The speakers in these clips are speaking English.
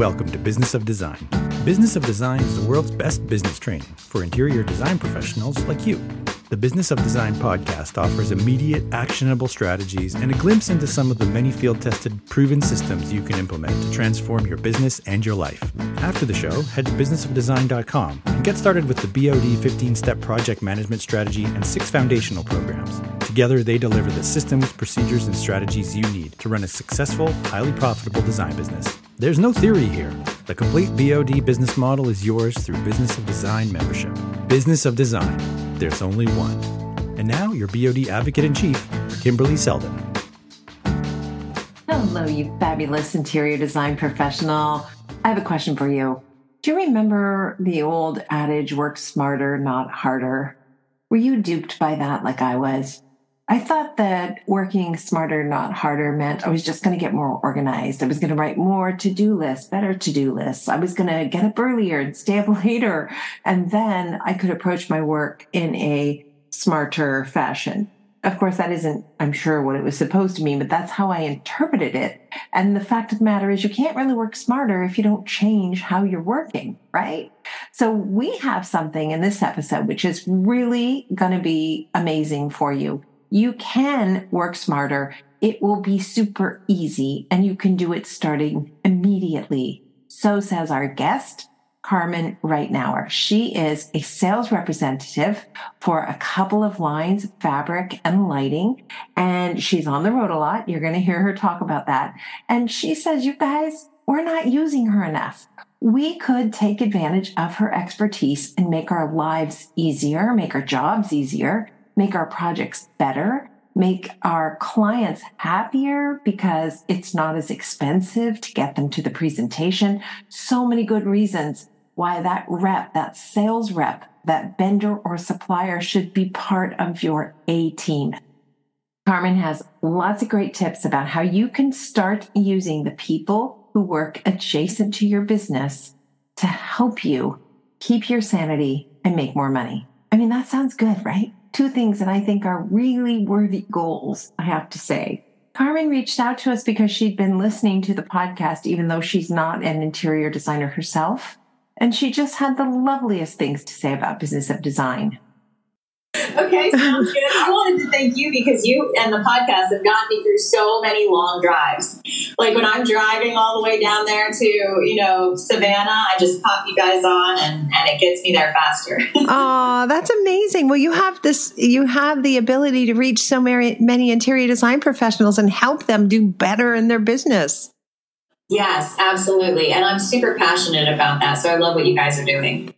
Welcome to Business of Design. Business of Design is the world's best business training for interior design professionals like you. The Business of Design podcast offers immediate, actionable strategies and a glimpse into some of the many field tested, proven systems you can implement to transform your business and your life. After the show, head to businessofdesign.com and get started with the BOD 15 step project management strategy and six foundational programs. Together, they deliver the systems, procedures, and strategies you need to run a successful, highly profitable design business. There's no theory here. The complete BOD business model is yours through Business of Design membership. Business of Design. There's only one. And now, your BOD advocate in chief, Kimberley Seldon. Hello, you fabulous interior design professional. I have a question for you. Do you remember the old adage, work smarter, not harder? Were you duped by that like I was? I thought that working smarter, not harder meant I was just going to get more organized. I was going to write more to do lists, better to do lists. I was going to get up earlier and stay up later. And then I could approach my work in a smarter fashion. Of course, that isn't, I'm sure, what it was supposed to mean, but that's how I interpreted it. And the fact of the matter is, you can't really work smarter if you don't change how you're working, right? So we have something in this episode which is really going to be amazing for you you can work smarter. It will be super easy and you can do it starting immediately. So says our guest, Carmen Reinour. She is a sales representative for a couple of lines, fabric and lighting, and she's on the road a lot. You're going to hear her talk about that. And she says, you guys, we're not using her enough. We could take advantage of her expertise and make our lives easier, make our jobs easier make our projects better, make our clients happier because it's not as expensive to get them to the presentation. So many good reasons why that rep, that sales rep, that vendor or supplier should be part of your A team. Carmen has lots of great tips about how you can start using the people who work adjacent to your business to help you keep your sanity and make more money. I mean, that sounds good, right? Two things that I think are really worthy goals, I have to say. Carmen reached out to us because she'd been listening to the podcast, even though she's not an interior designer herself. And she just had the loveliest things to say about business of design. Okay, sounds good. I wanted to thank you because you and the podcast have gotten me through so many long drives. Like when I'm driving all the way down there to, you know, Savannah, I just pop you guys on and, and it gets me there faster. oh, that's amazing. Well, you have this, you have the ability to reach so many, many interior design professionals and help them do better in their business. Yes, absolutely. And I'm super passionate about that. So I love what you guys are doing.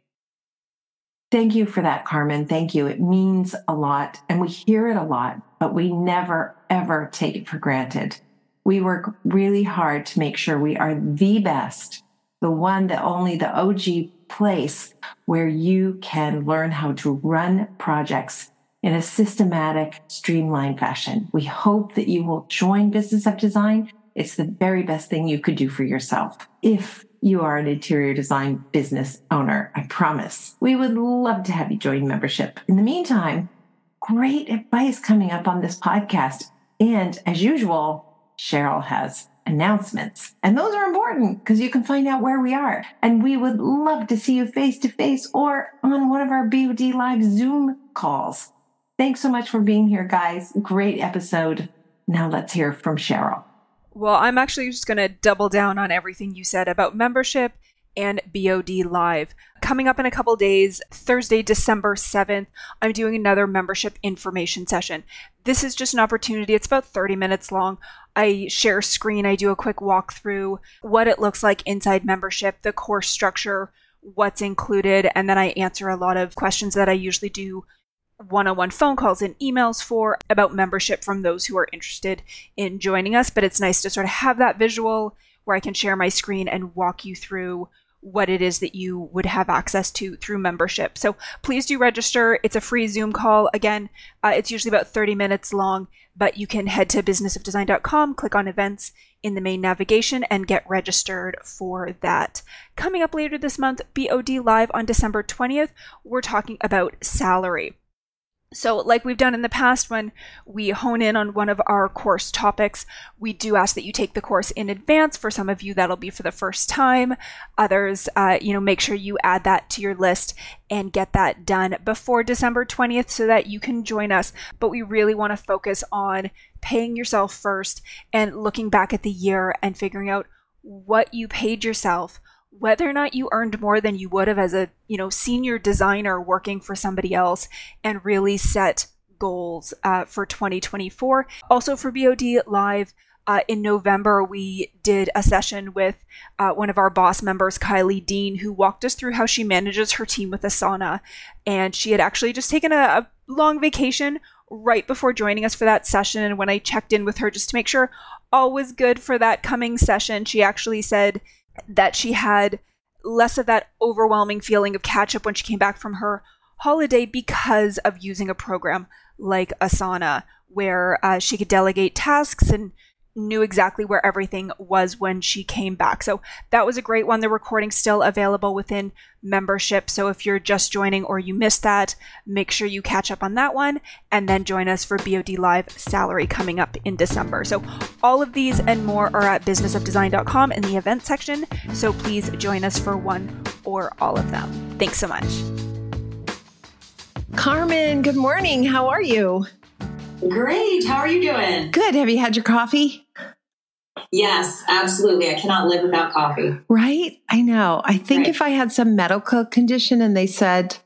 Thank you for that, Carmen. Thank you. It means a lot and we hear it a lot, but we never, ever take it for granted. We work really hard to make sure we are the best, the one that only the OG place where you can learn how to run projects in a systematic, streamlined fashion. We hope that you will join Business of Design. It's the very best thing you could do for yourself. If you are an interior design business owner. I promise. We would love to have you join membership. In the meantime, great advice coming up on this podcast. And as usual, Cheryl has announcements. And those are important because you can find out where we are. And we would love to see you face to face or on one of our BOD Live Zoom calls. Thanks so much for being here, guys. Great episode. Now let's hear from Cheryl. Well, I'm actually just going to double down on everything you said about membership and BOD Live. Coming up in a couple days, Thursday, December 7th, I'm doing another membership information session. This is just an opportunity, it's about 30 minutes long. I share screen, I do a quick walkthrough, what it looks like inside membership, the course structure, what's included, and then I answer a lot of questions that I usually do one on one phone calls and emails for about membership from those who are interested in joining us. But it's nice to sort of have that visual where I can share my screen and walk you through what it is that you would have access to through membership. So please do register. It's a free Zoom call. Again, uh, it's usually about 30 minutes long, but you can head to businessofdesign.com, click on events in the main navigation, and get registered for that. Coming up later this month, BOD Live on December 20th, we're talking about salary. So, like we've done in the past when we hone in on one of our course topics, we do ask that you take the course in advance. For some of you, that'll be for the first time. Others, uh, you know, make sure you add that to your list and get that done before December 20th so that you can join us. But we really want to focus on paying yourself first and looking back at the year and figuring out what you paid yourself whether or not you earned more than you would have as a you know senior designer working for somebody else and really set goals uh, for 2024 also for bod live uh, in November, we did a session with uh, one of our boss members, Kylie Dean, who walked us through how she manages her team with Asana. And she had actually just taken a, a long vacation right before joining us for that session. And when I checked in with her just to make sure all was good for that coming session, she actually said that she had less of that overwhelming feeling of catch up when she came back from her holiday because of using a program like Asana, where uh, she could delegate tasks and knew exactly where everything was when she came back. So that was a great one. The recording's still available within membership. So if you're just joining or you missed that, make sure you catch up on that one and then join us for BOD Live Salary coming up in December. So all of these and more are at businessofdesign.com in the event section. So please join us for one or all of them. Thanks so much. Carmen, good morning. How are you? Great. How are you doing? Good. Have you had your coffee? Yes, absolutely. I cannot live without coffee. Right? I know. I think Right. if I had some medical condition and they said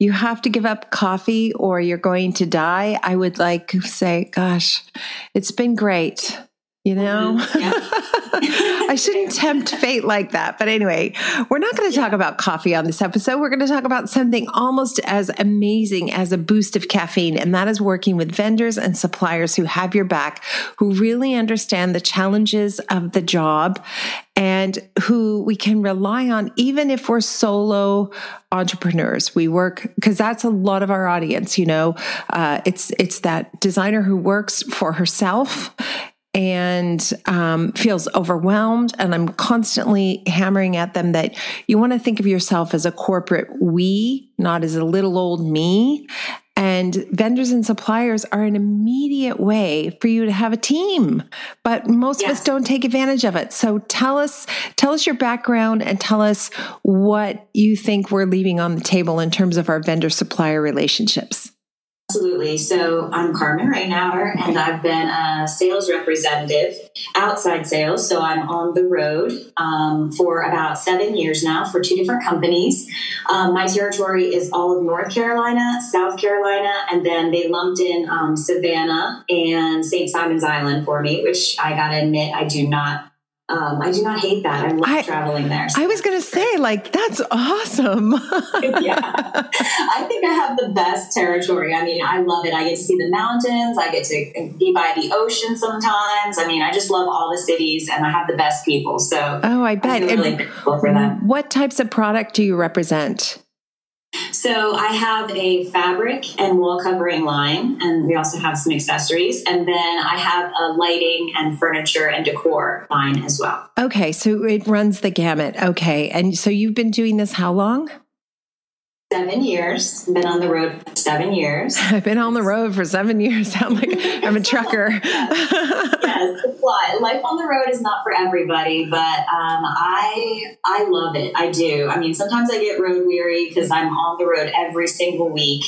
you have to give up coffee or you're going to die, I would like say, gosh, it's been great. You know. Yeah. I shouldn't tempt fate like that. But anyway, we're not going to talk about coffee on this episode. We're going to talk about something almost as amazing as a boost of caffeine, and that is working with vendors and suppliers who have your back, who really understand the challenges of the job and who we can rely on even if we're solo entrepreneurs we work because that's a lot of our audience you know uh, it's it's that designer who works for herself and um, feels overwhelmed. And I'm constantly hammering at them that you want to think of yourself as a corporate we, not as a little old me. And vendors and suppliers are an immediate way for you to have a team, but most of us don't take advantage of it. So tell us, tell us your background and tell us what you think we're leaving on the table in terms of our vendor supplier relationships. Absolutely. So I'm Carmen Reinour, and I've been a sales representative, outside sales. So I'm on the road um, for about seven years now for two different companies. Um, my territory is all of North Carolina, South Carolina, and then they lumped in um, Savannah and St. Simons Island for me, which I got to admit I do not. Um, I do not hate that. I love I- traveling there. I was going to say, like, that's awesome. yeah. I think I have the best territory. I mean, I love it. I get to see the mountains. I get to be by the ocean sometimes. I mean, I just love all the cities and I have the best people. So Oh, I bet. I'm And really thankful for them. What types of product do you represent? So I have a fabric and wall covering line, and we also have some accessories. And then I have a lighting and furniture and decor line as well. Okay, so it runs the gamut. Okay, and so you've been doing this how long? Seven years, been on the road for seven years. I've been on the road for seven years. Sound like I'm a trucker. yes, a. Life on the road is not for everybody, but um, I I love it. I do. I mean, sometimes I get road weary because I'm on the road every single week,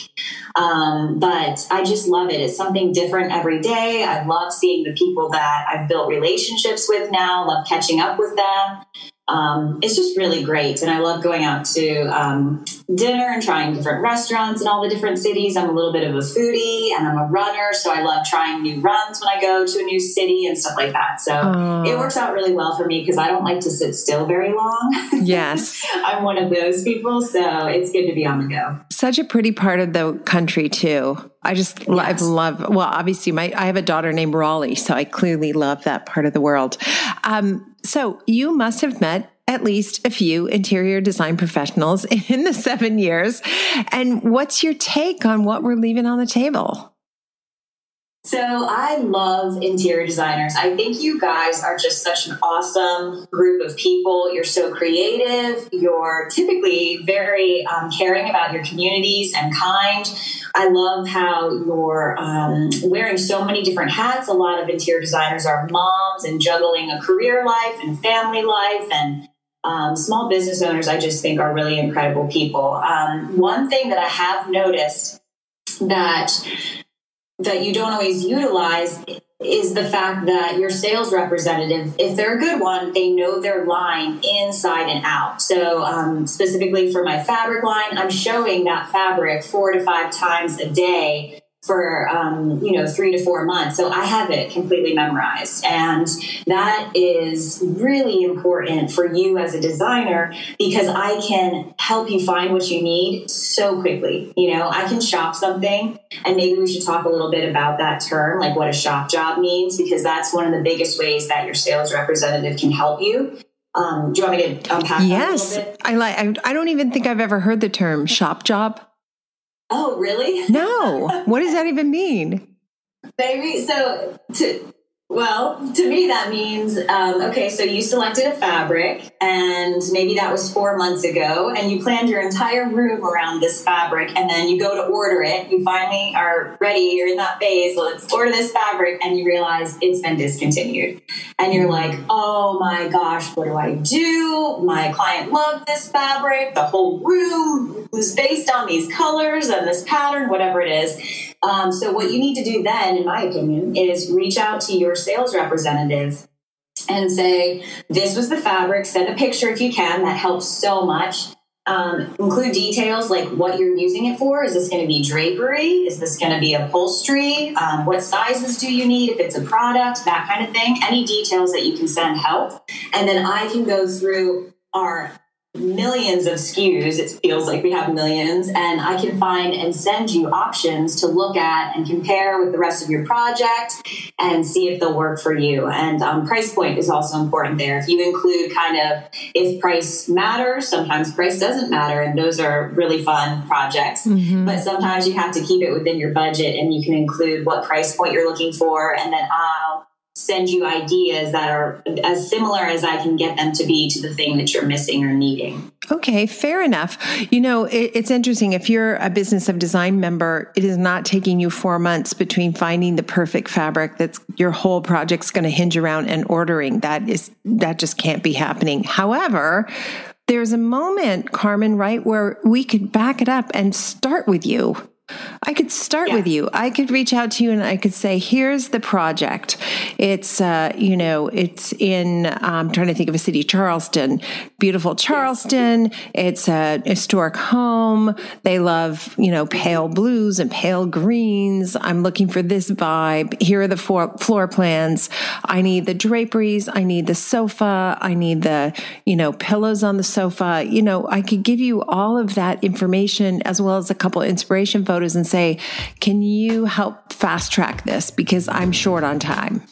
um, but I just love it. It's something different every day. I love seeing the people that I've built relationships with now. Love catching up with them. Um, it's just really great, and I love going out to um, dinner and trying different restaurants in all the different cities. I'm a little bit of a foodie, and I'm a runner, so I love trying new runs when I go to a new city and stuff like that. So Oh, it works out really well for me because I don't like to sit still very long. yes, I'm one of those people, so it's good to be on the go. such a pretty part of the country too. I just I Yes. love. Well, obviously, my I have a daughter named Raleigh, so I clearly love that part of the world. Um, so you must have met at least a few interior design professionals in the seven years. And what's your take on what we're leaving on the table? So I love interior designers. I think you guys are just such an awesome group of people. You're so creative. You're typically very um, caring about your communities and kind. I love how you're um, wearing so many different hats. A lot of interior designers are moms and juggling a career life and family life and um, small business owners. I just think are really incredible people. Um, one thing that I have noticed that that you don't always utilize is the fact that your sales representative, if they're a good one, they know their line inside and out. So, um, specifically for my fabric line, I'm showing that fabric four to five times a day for um, you know three to four months. So i have it completely memorized. And that is really important for you as a designer because i can help you find what you need so quickly. You know i can shop something and maybe we should talk a little bit about that term like what a shop job means because that's one of the biggest ways that your sales representative can help you. Um, do you want me to unpack yes. i like I, I don't even think i've ever heard the term shop job Oh, really? No. what does that even mean? Maybe so to well, to me, that means um, okay, so you selected a fabric, and maybe that was four months ago, and you planned your entire room around this fabric, and then you go to order it. You finally are ready, you're in that phase, let's order this fabric, and you realize it's been discontinued. And you're like, oh my gosh, what do I do? My client loved this fabric, the whole room was based on these colors and this pattern, whatever it is. Um, so, what you need to do then, in my opinion, is reach out to your sales representative and say, This was the fabric, send a picture if you can. That helps so much. Um, include details like what you're using it for. Is this going to be drapery? Is this going to be upholstery? Um, what sizes do you need? If it's a product, that kind of thing. Any details that you can send help. And then I can go through our millions of SKUs. It feels like we have millions, and I can find and send you options to look at and compare with the rest of your project and see if they'll work for you. And um, price point is also important there. If you include kind of if price matters, sometimes price doesn't matter, and those are really fun projects. Mm-hmm. But sometimes you have to keep it within your budget, and you can include what price point you're looking for, and then I'll send you ideas that are as similar as I can get them to be to the thing that you're missing or needing. Okay, fair enough. You know, it, it's interesting. If you're a business of design member, it is not taking you four months between finding the perfect fabric that's your whole project's going to hinge around and ordering. That is, that just can't be happening. However, there's a moment, Carmen, right, where we could back it up and start with you I could start yeah. with you. I could reach out to you and I could say, here's the project. It's, uh, you know, it's in, I'm trying to think of a city, Charleston, beautiful Charleston. It's a historic home. They love, you know, pale blues and pale greens. I'm looking for this vibe. Here are the four floor plans. I need the draperies. I need the sofa. I need the, you know, pillows on the sofa. You know, I could give you all of that information as well as a couple inspiration photos photos and say, Can you help fast track this? Because I'm short on time.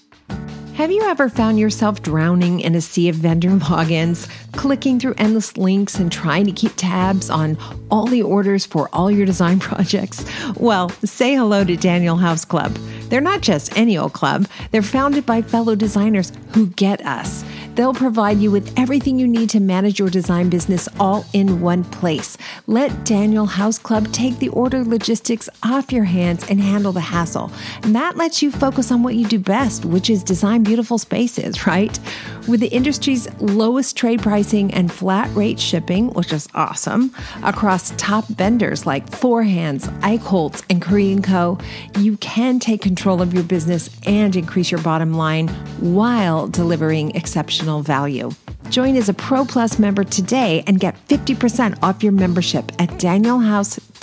Have you ever found yourself drowning in a sea of vendor logins, clicking through endless links and trying to keep tabs on all the orders for all your design projects? Well, say hello to Daniel House Club. They're not just any old club, they're founded by fellow designers who get us. They'll provide you with everything you need to manage your design business all in one place. Let Daniel House Club take the order logistics off your hands and handle the hassle. And that lets you focus on what you do best, which is design beautiful spaces, right? With the industry's lowest trade pricing and flat rate shipping, which is awesome, across top vendors like Four Hands, Eichholtz, and Korean Co., you can take control of your business and increase your bottom line while delivering exceptional value. Join as a Pro Plus member today and get 50% off your membership at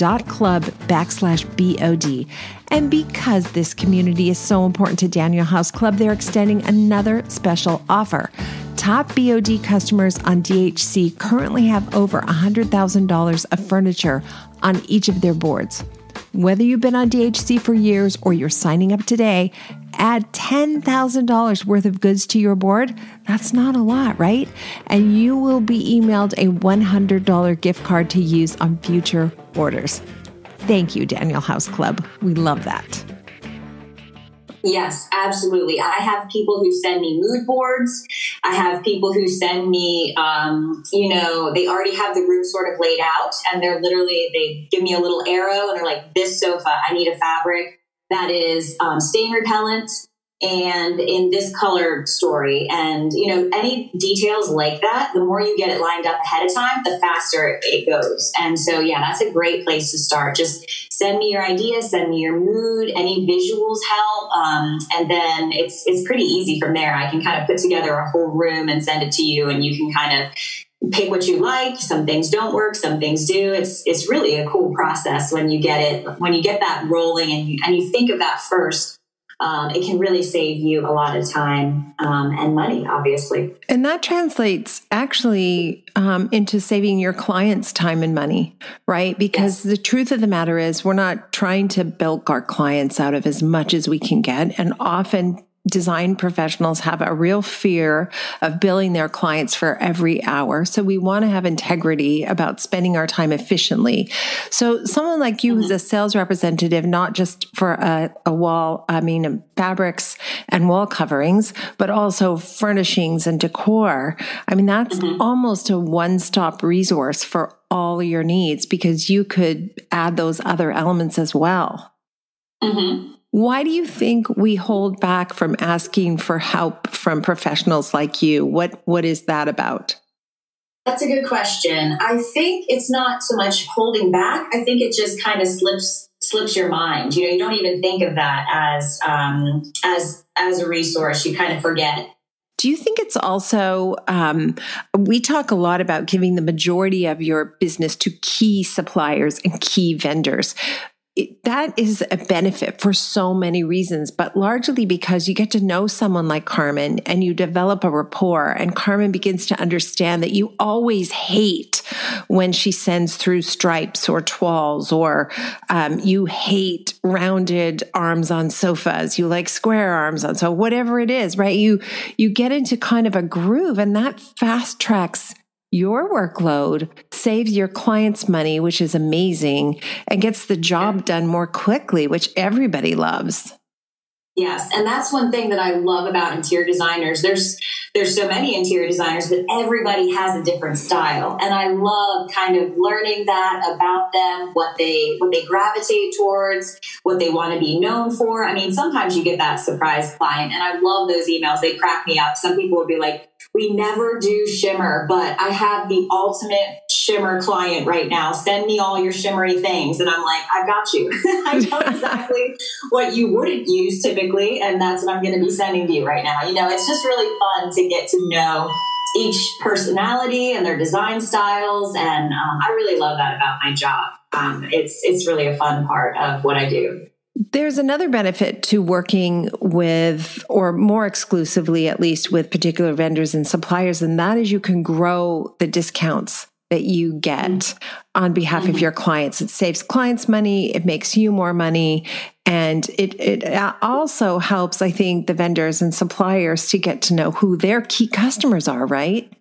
danielhouse.club backslash BOD. And because this community is so important to Daniel House Club, they're extending another special offer. Top BOD customers on DHC currently have over $100,000 of furniture on each of their boards. Whether you've been on DHC for years or you're signing up today, add $10,000 worth of goods to your board. That's not a lot, right? And you will be emailed a $100 gift card to use on future orders. Thank you, Daniel House Club. We love that. Yes, absolutely. I have people who send me mood boards. I have people who send me, um, you know, they already have the room sort of laid out and they're literally, they give me a little arrow and they're like, this sofa, I need a fabric that is um, stain repellent and in this color story. And, you know, any details like that, the more you get it lined up ahead of time, the faster it goes. And so, yeah, that's a great place to start. Just send me your ideas, send me your mood, any visuals help. Um, and then it's, it's pretty easy from there. I can kind of put together a whole room and send it to you and you can kind of pick what you like. Some things don't work, some things do. It's, it's really a cool process when you get it, when you get that rolling and you, and you think of that first um, it can really save you a lot of time um, and money, obviously. And that translates actually um, into saving your clients time and money, right? Because yes. the truth of the matter is, we're not trying to bilk our clients out of as much as we can get. And often design professionals have a real fear of billing their clients for every hour. So we want to have integrity about spending our time efficiently. So someone like you mm-hmm. who's a sales representative, not just for a, a wall, I mean, fabrics and wall coverings, but also furnishings and decor. I mean, that's mm-hmm. almost a one stop resource for all your needs because you could add those other elements as well. Mm-hmm. Why do you think we hold back from asking for help from professionals like you? What what is that about? That's a good question. I think it's not so much holding back. I think it just kind of slips slips your mind. You know, you don't even think of that as um, as as a resource. You kind of forget. Do you think it's also, um, we talk a lot about giving the majority of your business to key suppliers and key vendors that is a benefit for so many reasons, but largely because you get to know someone like Carmen and you develop a rapport and Carmen begins to understand that you always hate when she sends through stripes or toiles, or um, you hate rounded arms on sofas. You like square arms on so whatever it is, right? You, you get into kind of a groove and that fast tracks your workload saves your clients money, which is amazing, and gets the job done more quickly, which everybody loves. Yes, and that's one thing that I love about interior designers. There's there's so many interior designers, but everybody has a different style, and I love kind of learning that about them, what they what they gravitate towards, what they want to be known for. I mean, sometimes you get that surprise client, and I love those emails. They crack me up. Some people would be like, we never do shimmer, but I have the ultimate shimmer client right now. Send me all your shimmery things. And I'm like, I've got you. I know exactly what you wouldn't use typically. And that's what I'm going to be sending to you right now. You know, it's just really fun to get to know each personality and their design styles. And um, I really love that about my job. Um, it's, it's really a fun part of what I do. There's another benefit to working with, or more exclusively at least, with particular vendors and suppliers, and that is you can grow the discounts that you get mm-hmm. on behalf mm-hmm. of your clients. It saves clients money, it makes you more money, and it, it also helps, I think, the vendors and suppliers to get to know who their key customers are, right?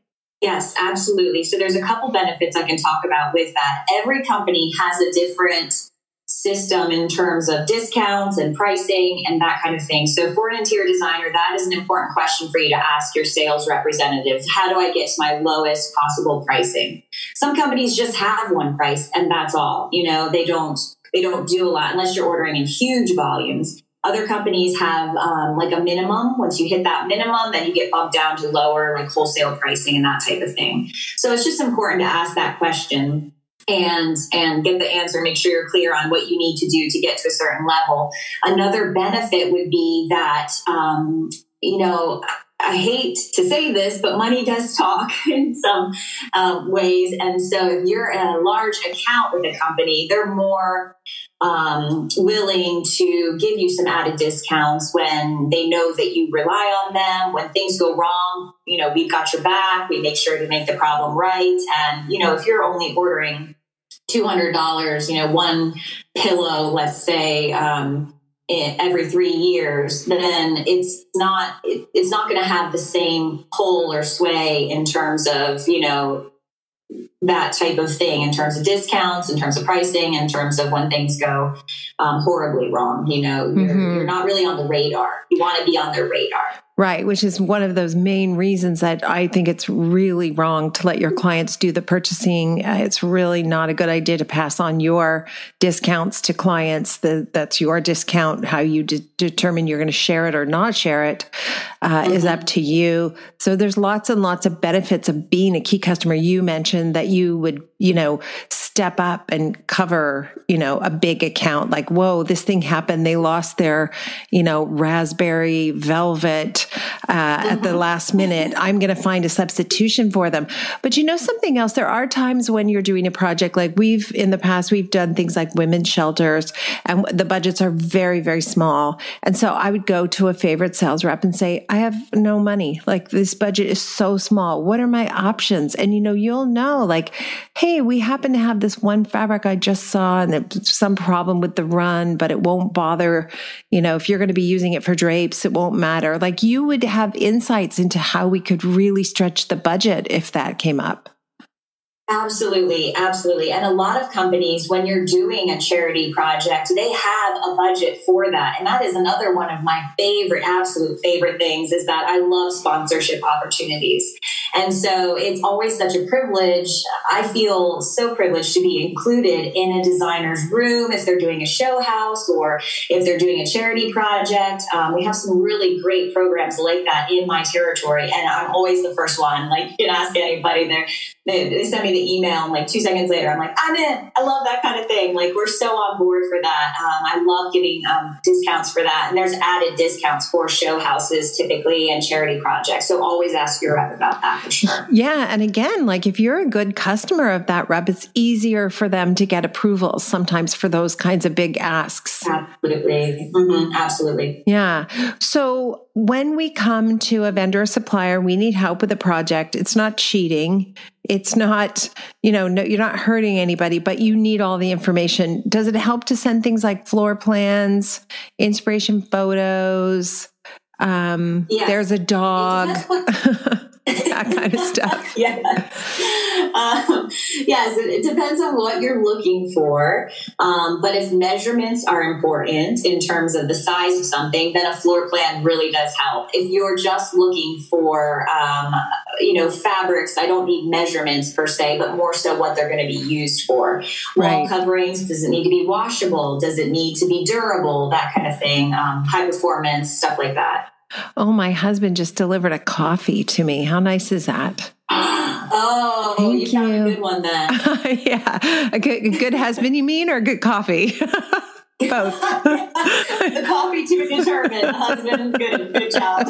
Yes, absolutely. So there's a couple benefits I can talk about with that. Every company has a different system in terms of discounts and pricing and that kind of thing. So, for an interior designer, that is an important question for you to ask your sales representatives. How do I get to my lowest possible pricing? Some companies just have one price and that's all. You know, they don't they don't do a lot unless you're ordering in huge volumes. Other companies have um, like a minimum. Once you hit that minimum, then you get bumped down to lower, like wholesale pricing and that type of thing. So it's just important to ask that question and and get the answer make sure you're clear on what you need to do to get to a certain level another benefit would be that um, you know I hate to say this, but money does talk in some uh, ways. And so, if you're in a large account with a company, they're more um, willing to give you some added discounts when they know that you rely on them. When things go wrong, you know, we've got your back. We make sure to make the problem right. And, you know, if you're only ordering $200, you know, one pillow, let's say, um, every three years, then it's not it's not going to have the same pull or sway in terms of you know that type of thing in terms of discounts, in terms of pricing, in terms of when things go um, horribly wrong. You know, you're, mm-hmm. you're not really on the radar. You want to be on their radar. Right, which is one of those main reasons that I think it's really wrong to let your clients do the purchasing. Uh, it's really not a good idea to pass on your discounts to clients. The, that's your discount. How you de- determine you're going to share it or not share it uh, mm-hmm. is up to you. So there's lots and lots of benefits of being a key customer. You mentioned that you would, you know, step up and cover, you know, a big account like, whoa, this thing happened. They lost their, you know, raspberry velvet uh, at the last minute. I'm going to find a substitution for them. But you know something else? There are times when you're doing a project like we've in the past, we've done things like women's shelters and the budgets are very, very small. And so I would go to a favorite sales rep and say, I have no money. Like this budget is so small. What are my options? And you know, you'll know like, hey, we happen to have this one fabric I just saw and there's some problem with the run, but it won't bother, you know, if you're going to be using it for drapes, it won't matter. Like you would have insights into how we could really stretch the budget if that came up. Absolutely, absolutely. And a lot of companies, when you're doing a charity project, they have a budget for that. And that is another one of my favorite, absolute favorite things is that I love sponsorship opportunities. And so it's always such a privilege. I feel so privileged to be included in a designer's room if they're doing a show house or if they're doing a charity project. Um, we have some really great programs like that in my territory. And I'm always the first one. Like, you can ask anybody there. They, send me the email, and like two seconds later, I'm like, I'm in. I love that kind of thing. Like, we're so on board for that. Um, I love giving um, discounts for that. And there's added discounts for show houses typically and charity projects. So always ask your rep about that for sure. Yeah. And again, like if you're a good customer of that rep, it's easier for them to get approvals sometimes for those kinds of big asks. Absolutely. Mm-hmm. Absolutely. Yeah. So when we come to a vendor or supplier, we need help with a project. It's not cheating. It's not, you know, no, you're not hurting anybody, but you need all the information. Does it help to send things like floor plans, inspiration photos? Um, yes. There's a dog. that kind of stuff. yes. Um, yes, it, it, depends on what you're looking for. Um, but if measurements are important in terms of the size of something, then a floor plan really does help. If you're just looking for, um, you know, fabrics, I don't need measurements per se, but more so what they're going to be used for. Wall right. coverings, does it need to be washable? Does it need to be durable? That kind of thing. Um, high performance, stuff like that. Oh, my husband just delivered a coffee to me. How nice is that? Oh, Thank you, you. a good one then. yeah, a good, good husband, you mean, or good coffee? Both. the coffee to be determined. Husband, good, good job.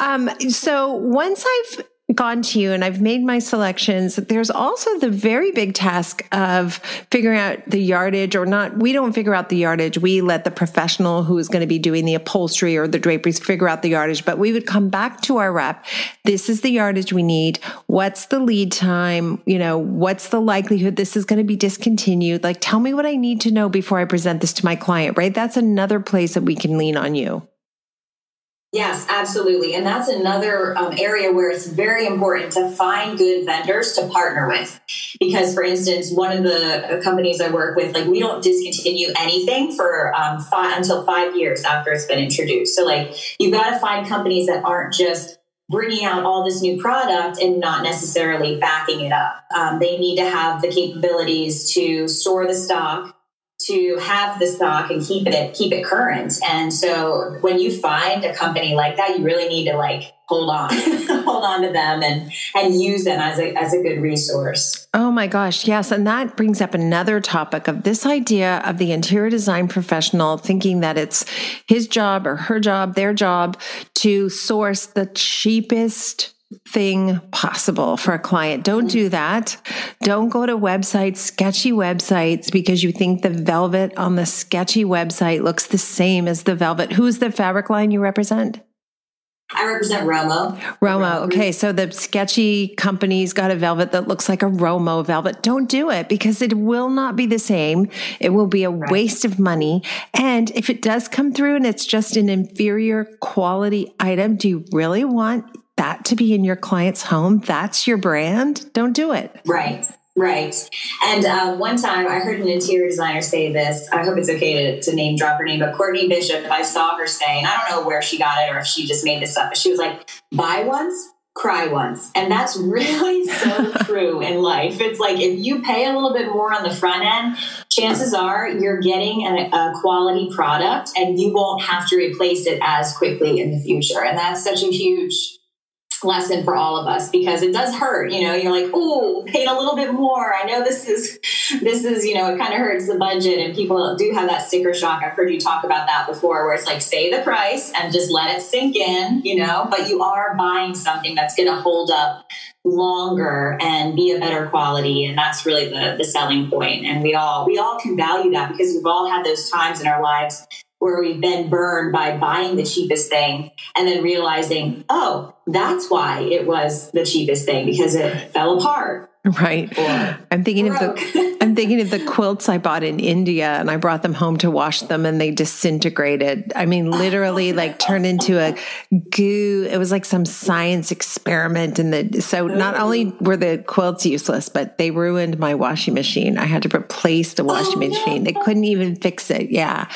um, so once I've gone to you and I've made my selections, there's also the very big task of figuring out the yardage or not. We don't figure out the yardage. We let the professional who is going to be doing the upholstery or the draperies figure out the yardage, but we would come back to our rep. This is the yardage we need. What's the lead time? You know, what's the likelihood this is going to be discontinued? Like, tell me what I need to know before I present this to my client, right? That's another place that we can lean on you. Yes, absolutely. And that's another um, area where it's very important to find good vendors to partner with. Because, for instance, one of the uh, companies I work with, like, we don't discontinue anything for um, five, until five years after it's been introduced. So, like, you've got to find companies that aren't just bringing out all this new product and not necessarily backing it up. Um, they need to have the capabilities to store the stock to have the stock and keep it keep it current. And so when you find a company like that, you really need to like hold on, hold on to them and and use them as a as a good resource. Oh my gosh, yes, and that brings up another topic of this idea of the interior design professional thinking that it's his job or her job, their job to source the cheapest thing possible for a client. Don't do that. Don't go to websites, sketchy websites, because you think the velvet on the sketchy website looks the same as the velvet. Who's the fabric line you represent? I represent Romo. Romo. Okay. So the sketchy company's got a velvet that looks like a Romo velvet. Don't do it because it will not be the same. It will be a right. waste of money. And if it does come through and it's just an inferior quality item, do you really want that to be in your client's home, that's your brand, don't do it. Right. Right. And uh, one time I heard an interior designer say this. I hope it's okay to, to name drop her name, but Courtney Bishop, I saw her saying, I don't know where she got it or if she just made this up, but she was like, buy once, cry once. And that's really so true in life. It's like if you pay a little bit more on the front end, chances are you're getting a, a, quality product and you won't have to replace it as quickly in the future. And that's such a huge lesson for all of us because it does hurt you know you're like oh paid a little bit more i know this is this is you know it kind of hurts the budget and people do have that sticker shock i've heard you talk about that before where it's like say the price and just let it sink in you know but you are buying something that's going to hold up longer and be a better quality and that's really the the selling point. and we all we all can value that because we've all had those times in our lives where we've been burned by buying the cheapest thing and then realizing, oh, that's why it was the cheapest thing because it fell apart Right. I'm thinking broke. of the I'm thinking of the quilts I bought in India and I brought them home to wash them and they disintegrated. I mean literally like turned into a goo. It was like some science experiment and the so not only were the quilts useless, but they ruined my washing machine. I had to replace the washing oh, machine. No. They couldn't even fix it. Yeah.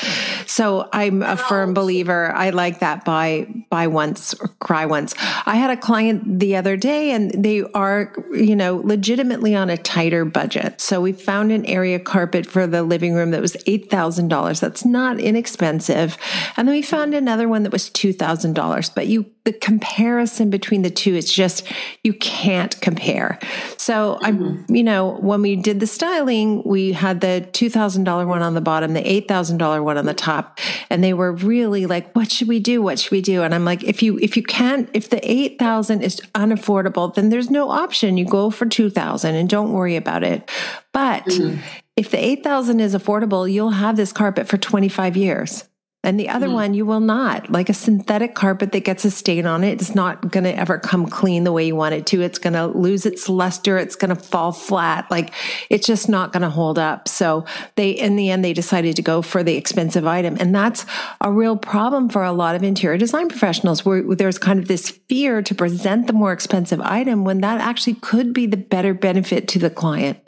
So I'm a firm believer. I like that buy buy once or cry once. I had a client the other day and they are, you know, legit legitimately on a tighter budget. So we found an area carpet for the living room that was $8,000. That's not inexpensive. And then we found another one that was $2,000. But you, the comparison between the two, it's just, you can't compare. So mm-hmm. I, you know, when we did the styling, we had the $2,000 one on the bottom, the $8,000 one on the top. And they were really like, what should we do? What should we do? And I'm like, if you, if you can't, if the 8,000 is unaffordable, then there's no option. You go for 2,000 8000 and don't worry about it. But mm-hmm. if the 8000 is affordable, you'll have this carpet for 25 years. And the other mm-hmm. one, you will not. Like a synthetic carpet that gets a stain on it, it's not going to ever come clean the way you want it to. It's going to lose its luster. It's going to fall flat. Like it's just not going to hold up. So they, in the end, they decided to go for the expensive item. And that's a real problem for a lot of interior design professionals where there's kind of this fear to present the more expensive item when that actually could be the better benefit to the client.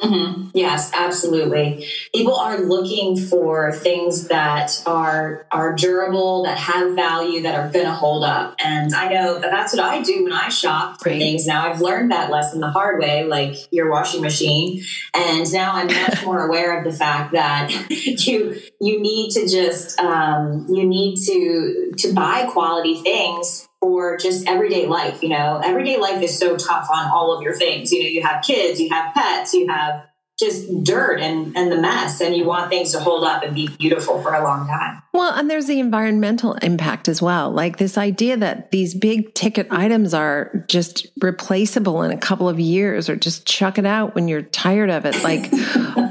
Mm-hmm. Yes, absolutely. People are looking for things that are are durable, that have value, that are going to hold up. And I know that that's what I do when I shop for things. Now I've learned that lesson the hard way, like your washing machine, and now I'm much more aware of the fact that you you need to just um, you need to to buy quality things for just everyday life. You know, everyday life is so tough on all of your things. You know, you have kids, you have pets, you have just dirt and, and the mess and you want things to hold up and be beautiful for a long time. Well, and there's the environmental impact as well. Like this idea that these big ticket items are just replaceable in a couple of years or just chuck it out when you're tired of it. Like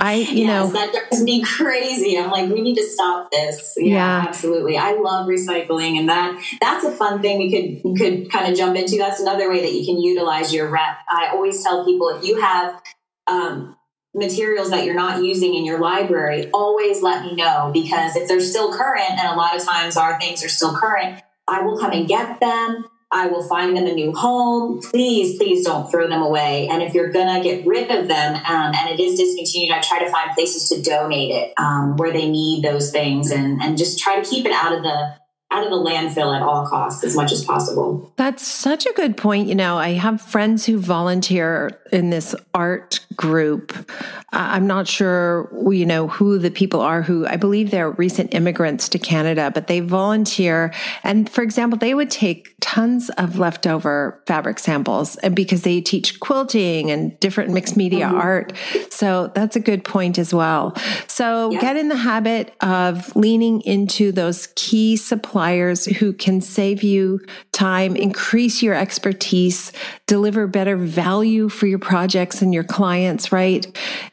I, you yes, know, that drives me crazy. I'm like, we need to stop this. Yeah, yeah, absolutely. I love recycling and that that's a fun thing we could could kind of jump into. That's another way that you can utilize your rep. I always tell people if you have um, materials that you're not using in your library, always let me know because if they're still current, and a lot of times our things are still current, I will come and get them. I will find them a new home. Please, please don't throw them away. And if you're gonna get rid of them um, and it is discontinued, I try to find places to donate it um, where they need those things and and just try to keep it out of the out of the landfill at all costs as much as possible. That's such a good point. You know, I have friends who volunteer in this art group. I'm not sure, you know, who the people are who I believe they're recent immigrants to Canada, but they volunteer. And for example, they would take tons of leftover fabric samples and because they teach quilting and different mixed media mm-hmm. art. So that's a good point as well. So yeah. get in the habit of leaning into those key suppliers who can save you time, increase your expertise, deliver better value for your projects and your clients, right?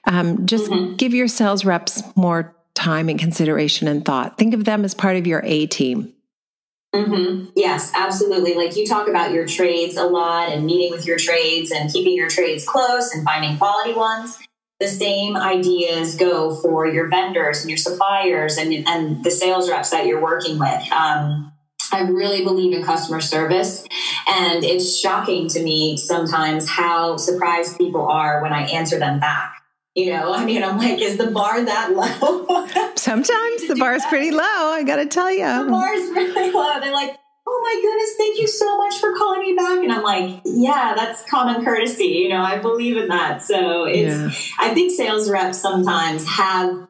Um, just mm-hmm. give your sales reps more time and consideration and thought. Think of them as part of your A team. Mm-hmm. Yes, absolutely. Like you talk about your trades a lot and meeting with your trades and keeping your trades close and finding quality ones the same ideas go for your vendors and your suppliers and, and the sales reps that you're working with. Um, I really believe in customer service. And it's shocking to me sometimes how surprised people are when I answer them back. You know, I mean, I'm like, is the bar that low? Sometimes the bar's pretty low, I got to tell you. The bar's really low. They're like, oh my goodness, thank you so much for calling me back. And I'm like, yeah, that's common courtesy. You know, I believe in that. So it's, yeah. I think sales reps sometimes have,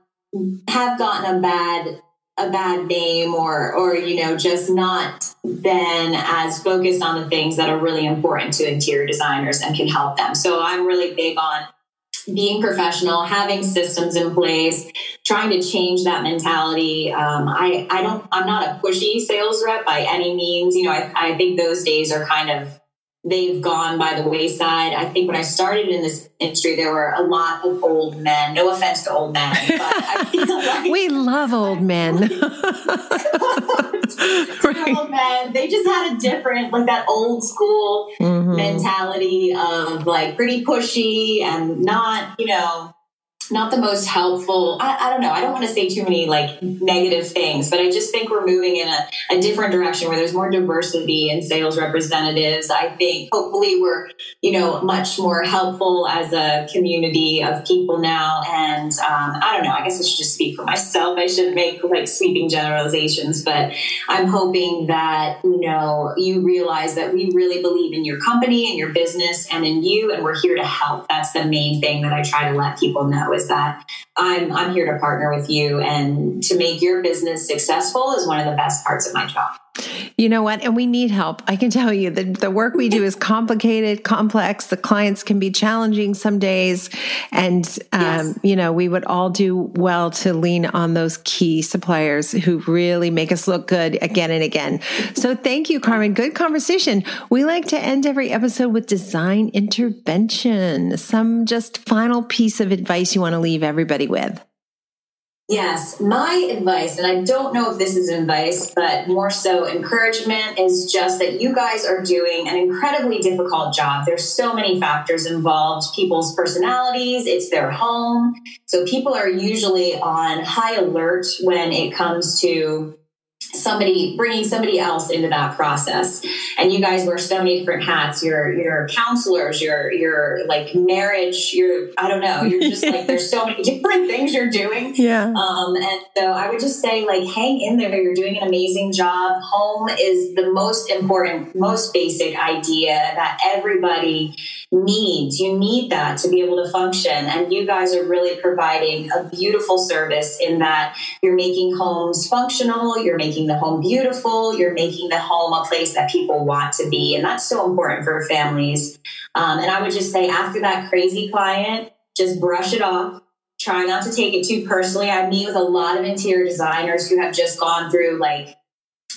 have gotten a bad a bad name or or you know just not been as focused on the things that are really important to interior designers and can help them. So i'm really big on being professional having systems in place trying to change that mentality. Um, i i don't i'm not a pushy sales rep by any means. You know I, I think those days are kind of they've gone by the wayside. I think when I started in this industry, there were a lot of old men. No offense to old men, but I feel like we love old men. right. Old men. They just had a different, like that old school mm-hmm. mentality of like pretty pushy and not, you know, not the most helpful. I, I, don't know. I don't want to say too many like negative things, but I just think we're moving in a, a different direction where there's more diversity in sales representatives. I think hopefully we're, you know, much more helpful as a community of people now. And um, I don't know. I guess I should just speak for myself. I should make like sweeping generalizations, but I'm hoping that, you know, you realize that we really believe in your company and your business and in you, and we're here to help. That's the main thing that I try to let people know is that I'm I'm here to partner with you and to make your business successful is one of the best parts of my job. You know what? And we need help. I can tell you that the work we do is complicated, complex. The clients can be challenging some days. And, um, yes. you know, we would all do well to lean on those key suppliers who really make us look good again and again. So thank you, Carmen. Good conversation. We like to end every episode with design intervention. Some just final piece of advice you want to leave everybody with. Yes, my advice, and I don't know if this is advice, but more so encouragement, is just that you guys are doing an incredibly difficult job. There's so many factors involved people's personalities, it's their home. So people are usually on high alert when it comes to somebody bringing somebody else into that process. And you guys wear so many different hats. You're you're counselors you're you're like marriage you're i don't know. You're just like there's so many different things you're doing. Yeah. Um and so i would just say like hang in there. You're doing an amazing job. Home is the most important most basic idea that everybody needs you need that to be able to function and you guys are really providing a beautiful service in that you're making homes functional you're making the home beautiful. You're making the home a place that people want to be. And that's so important for families. Um, and I would just say, after that crazy client, just brush it off. Try not to take it too personally. I meet with a lot of interior designers who have just gone through like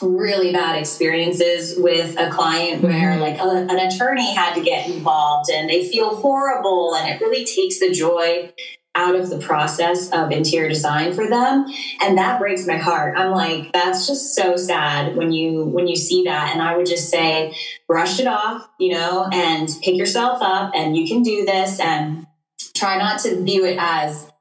really bad experiences with a client where mm-hmm. like a, an attorney had to get involved and they feel horrible and it really takes the joy out of the process of interior design for them. And that breaks my heart. I'm like that's just so sad when you when you see that. And i would just say brush it off you know and pick yourself up and you can do this and try not to view it as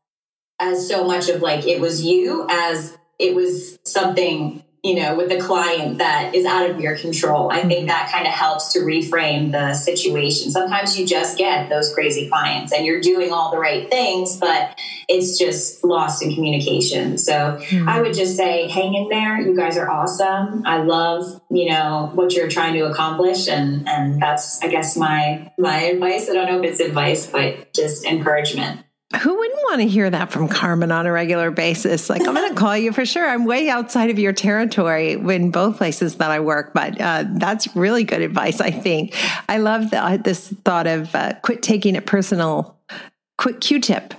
as so much of like it was you as it was something you know, with the client that is out of your control. I think that kind of helps to reframe the situation. Sometimes you just get those crazy clients and you're doing all the right things, but it's just lost in communication. So mm-hmm. I would just say, hang in there. You guys are awesome. I love, you know, what you're trying to accomplish. And, and that's, I guess, my, my advice. I don't know if it's advice, but just encouragement. Who wouldn't want to hear that from Carmen on a regular basis? Like, I'm going to call you for sure. I'm way outside of your territory in both places that I work, but uh, that's really good advice, I think. I love the, uh, this thought of uh, quit taking it personal. Quick Q tip.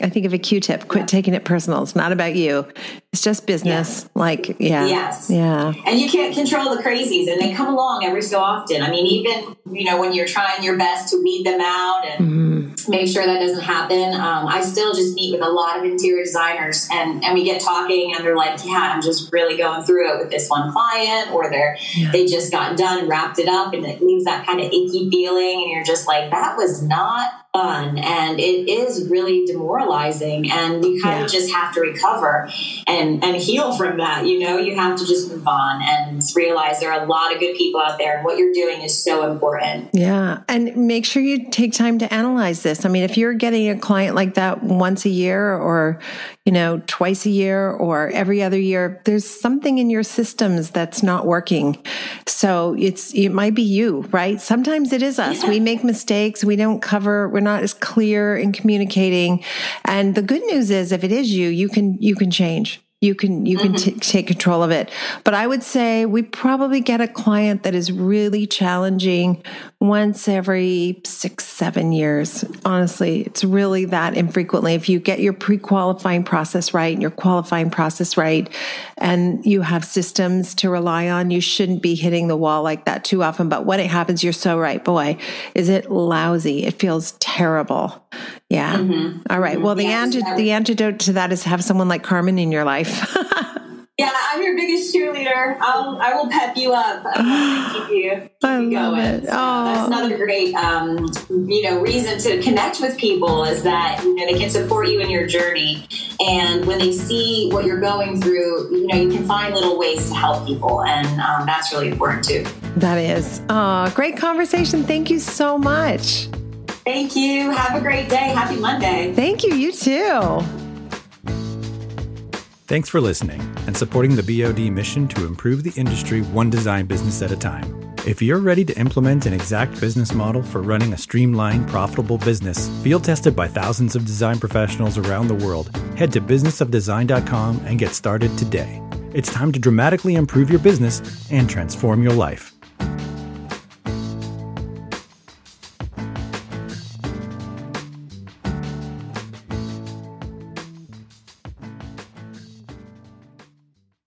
I think of a Q tip. Quit yeah. taking it personal. It's not about you. It's just business. Yes. Like, yeah. Yes. Yeah. And you can't control the crazies and they come along every so often. I mean, even, you know, when you're trying your best to weed them out and mm-hmm. make sure that doesn't happen. Um, I still just meet with a lot of interior designers and, and we get talking and they're like, yeah, I'm just really going through it with this one client or they're, yeah. they just got done, wrapped it up and it leaves that kind of icky feeling. And you're just like, that was not fun and it is really demoralizing and you kind yeah. of just have to recover and and heal from that. You know, you have to just move on and realize there are a lot of good people out there, and what you're doing is so important. Yeah, and make sure you take time to analyze this. I mean, if you're getting a client like that once a year, or you know, twice a year, or every other year, there's something in your systems that's not working. So it's it might be you, right? Sometimes it is us. Yeah. We make mistakes. We don't cover. We're not as clear in communicating. And the good news is, if it is you, you can you can change you can you can mm-hmm. t- take control of it. But i would say we probably get a client that is really challenging once every six seven years. Honestly it's really that infrequently. If you get your pre-qualifying process right and your qualifying process right and you have systems to rely on you shouldn't be hitting the wall like that too often. But when it happens you're so right. Boy is it lousy. It feels terrible yeah mm-hmm. All right. well the, yeah, the antidote to that is have someone like carmen in your life yeah, I'm your biggest cheerleader. I'll, I will pep you up. I keep you, keep I you going. So that's another great, um, you know, reason to connect with people is that you know they can support you in your journey, and when they see what you're going through, you know, you can find little ways to help people, and um, that's really important too. That is. Oh, great conversation. Thank you so much. Thank you. Have a great day. Happy Monday. Thank you. You too. Thanks for listening and supporting the BOD mission to improve the industry one design business at a time. If you're ready to implement an exact business model for running a streamlined, profitable business, field tested by thousands of design professionals around the world, head to businessofdesign.com and get started today. It's time to dramatically improve your business and transform your life.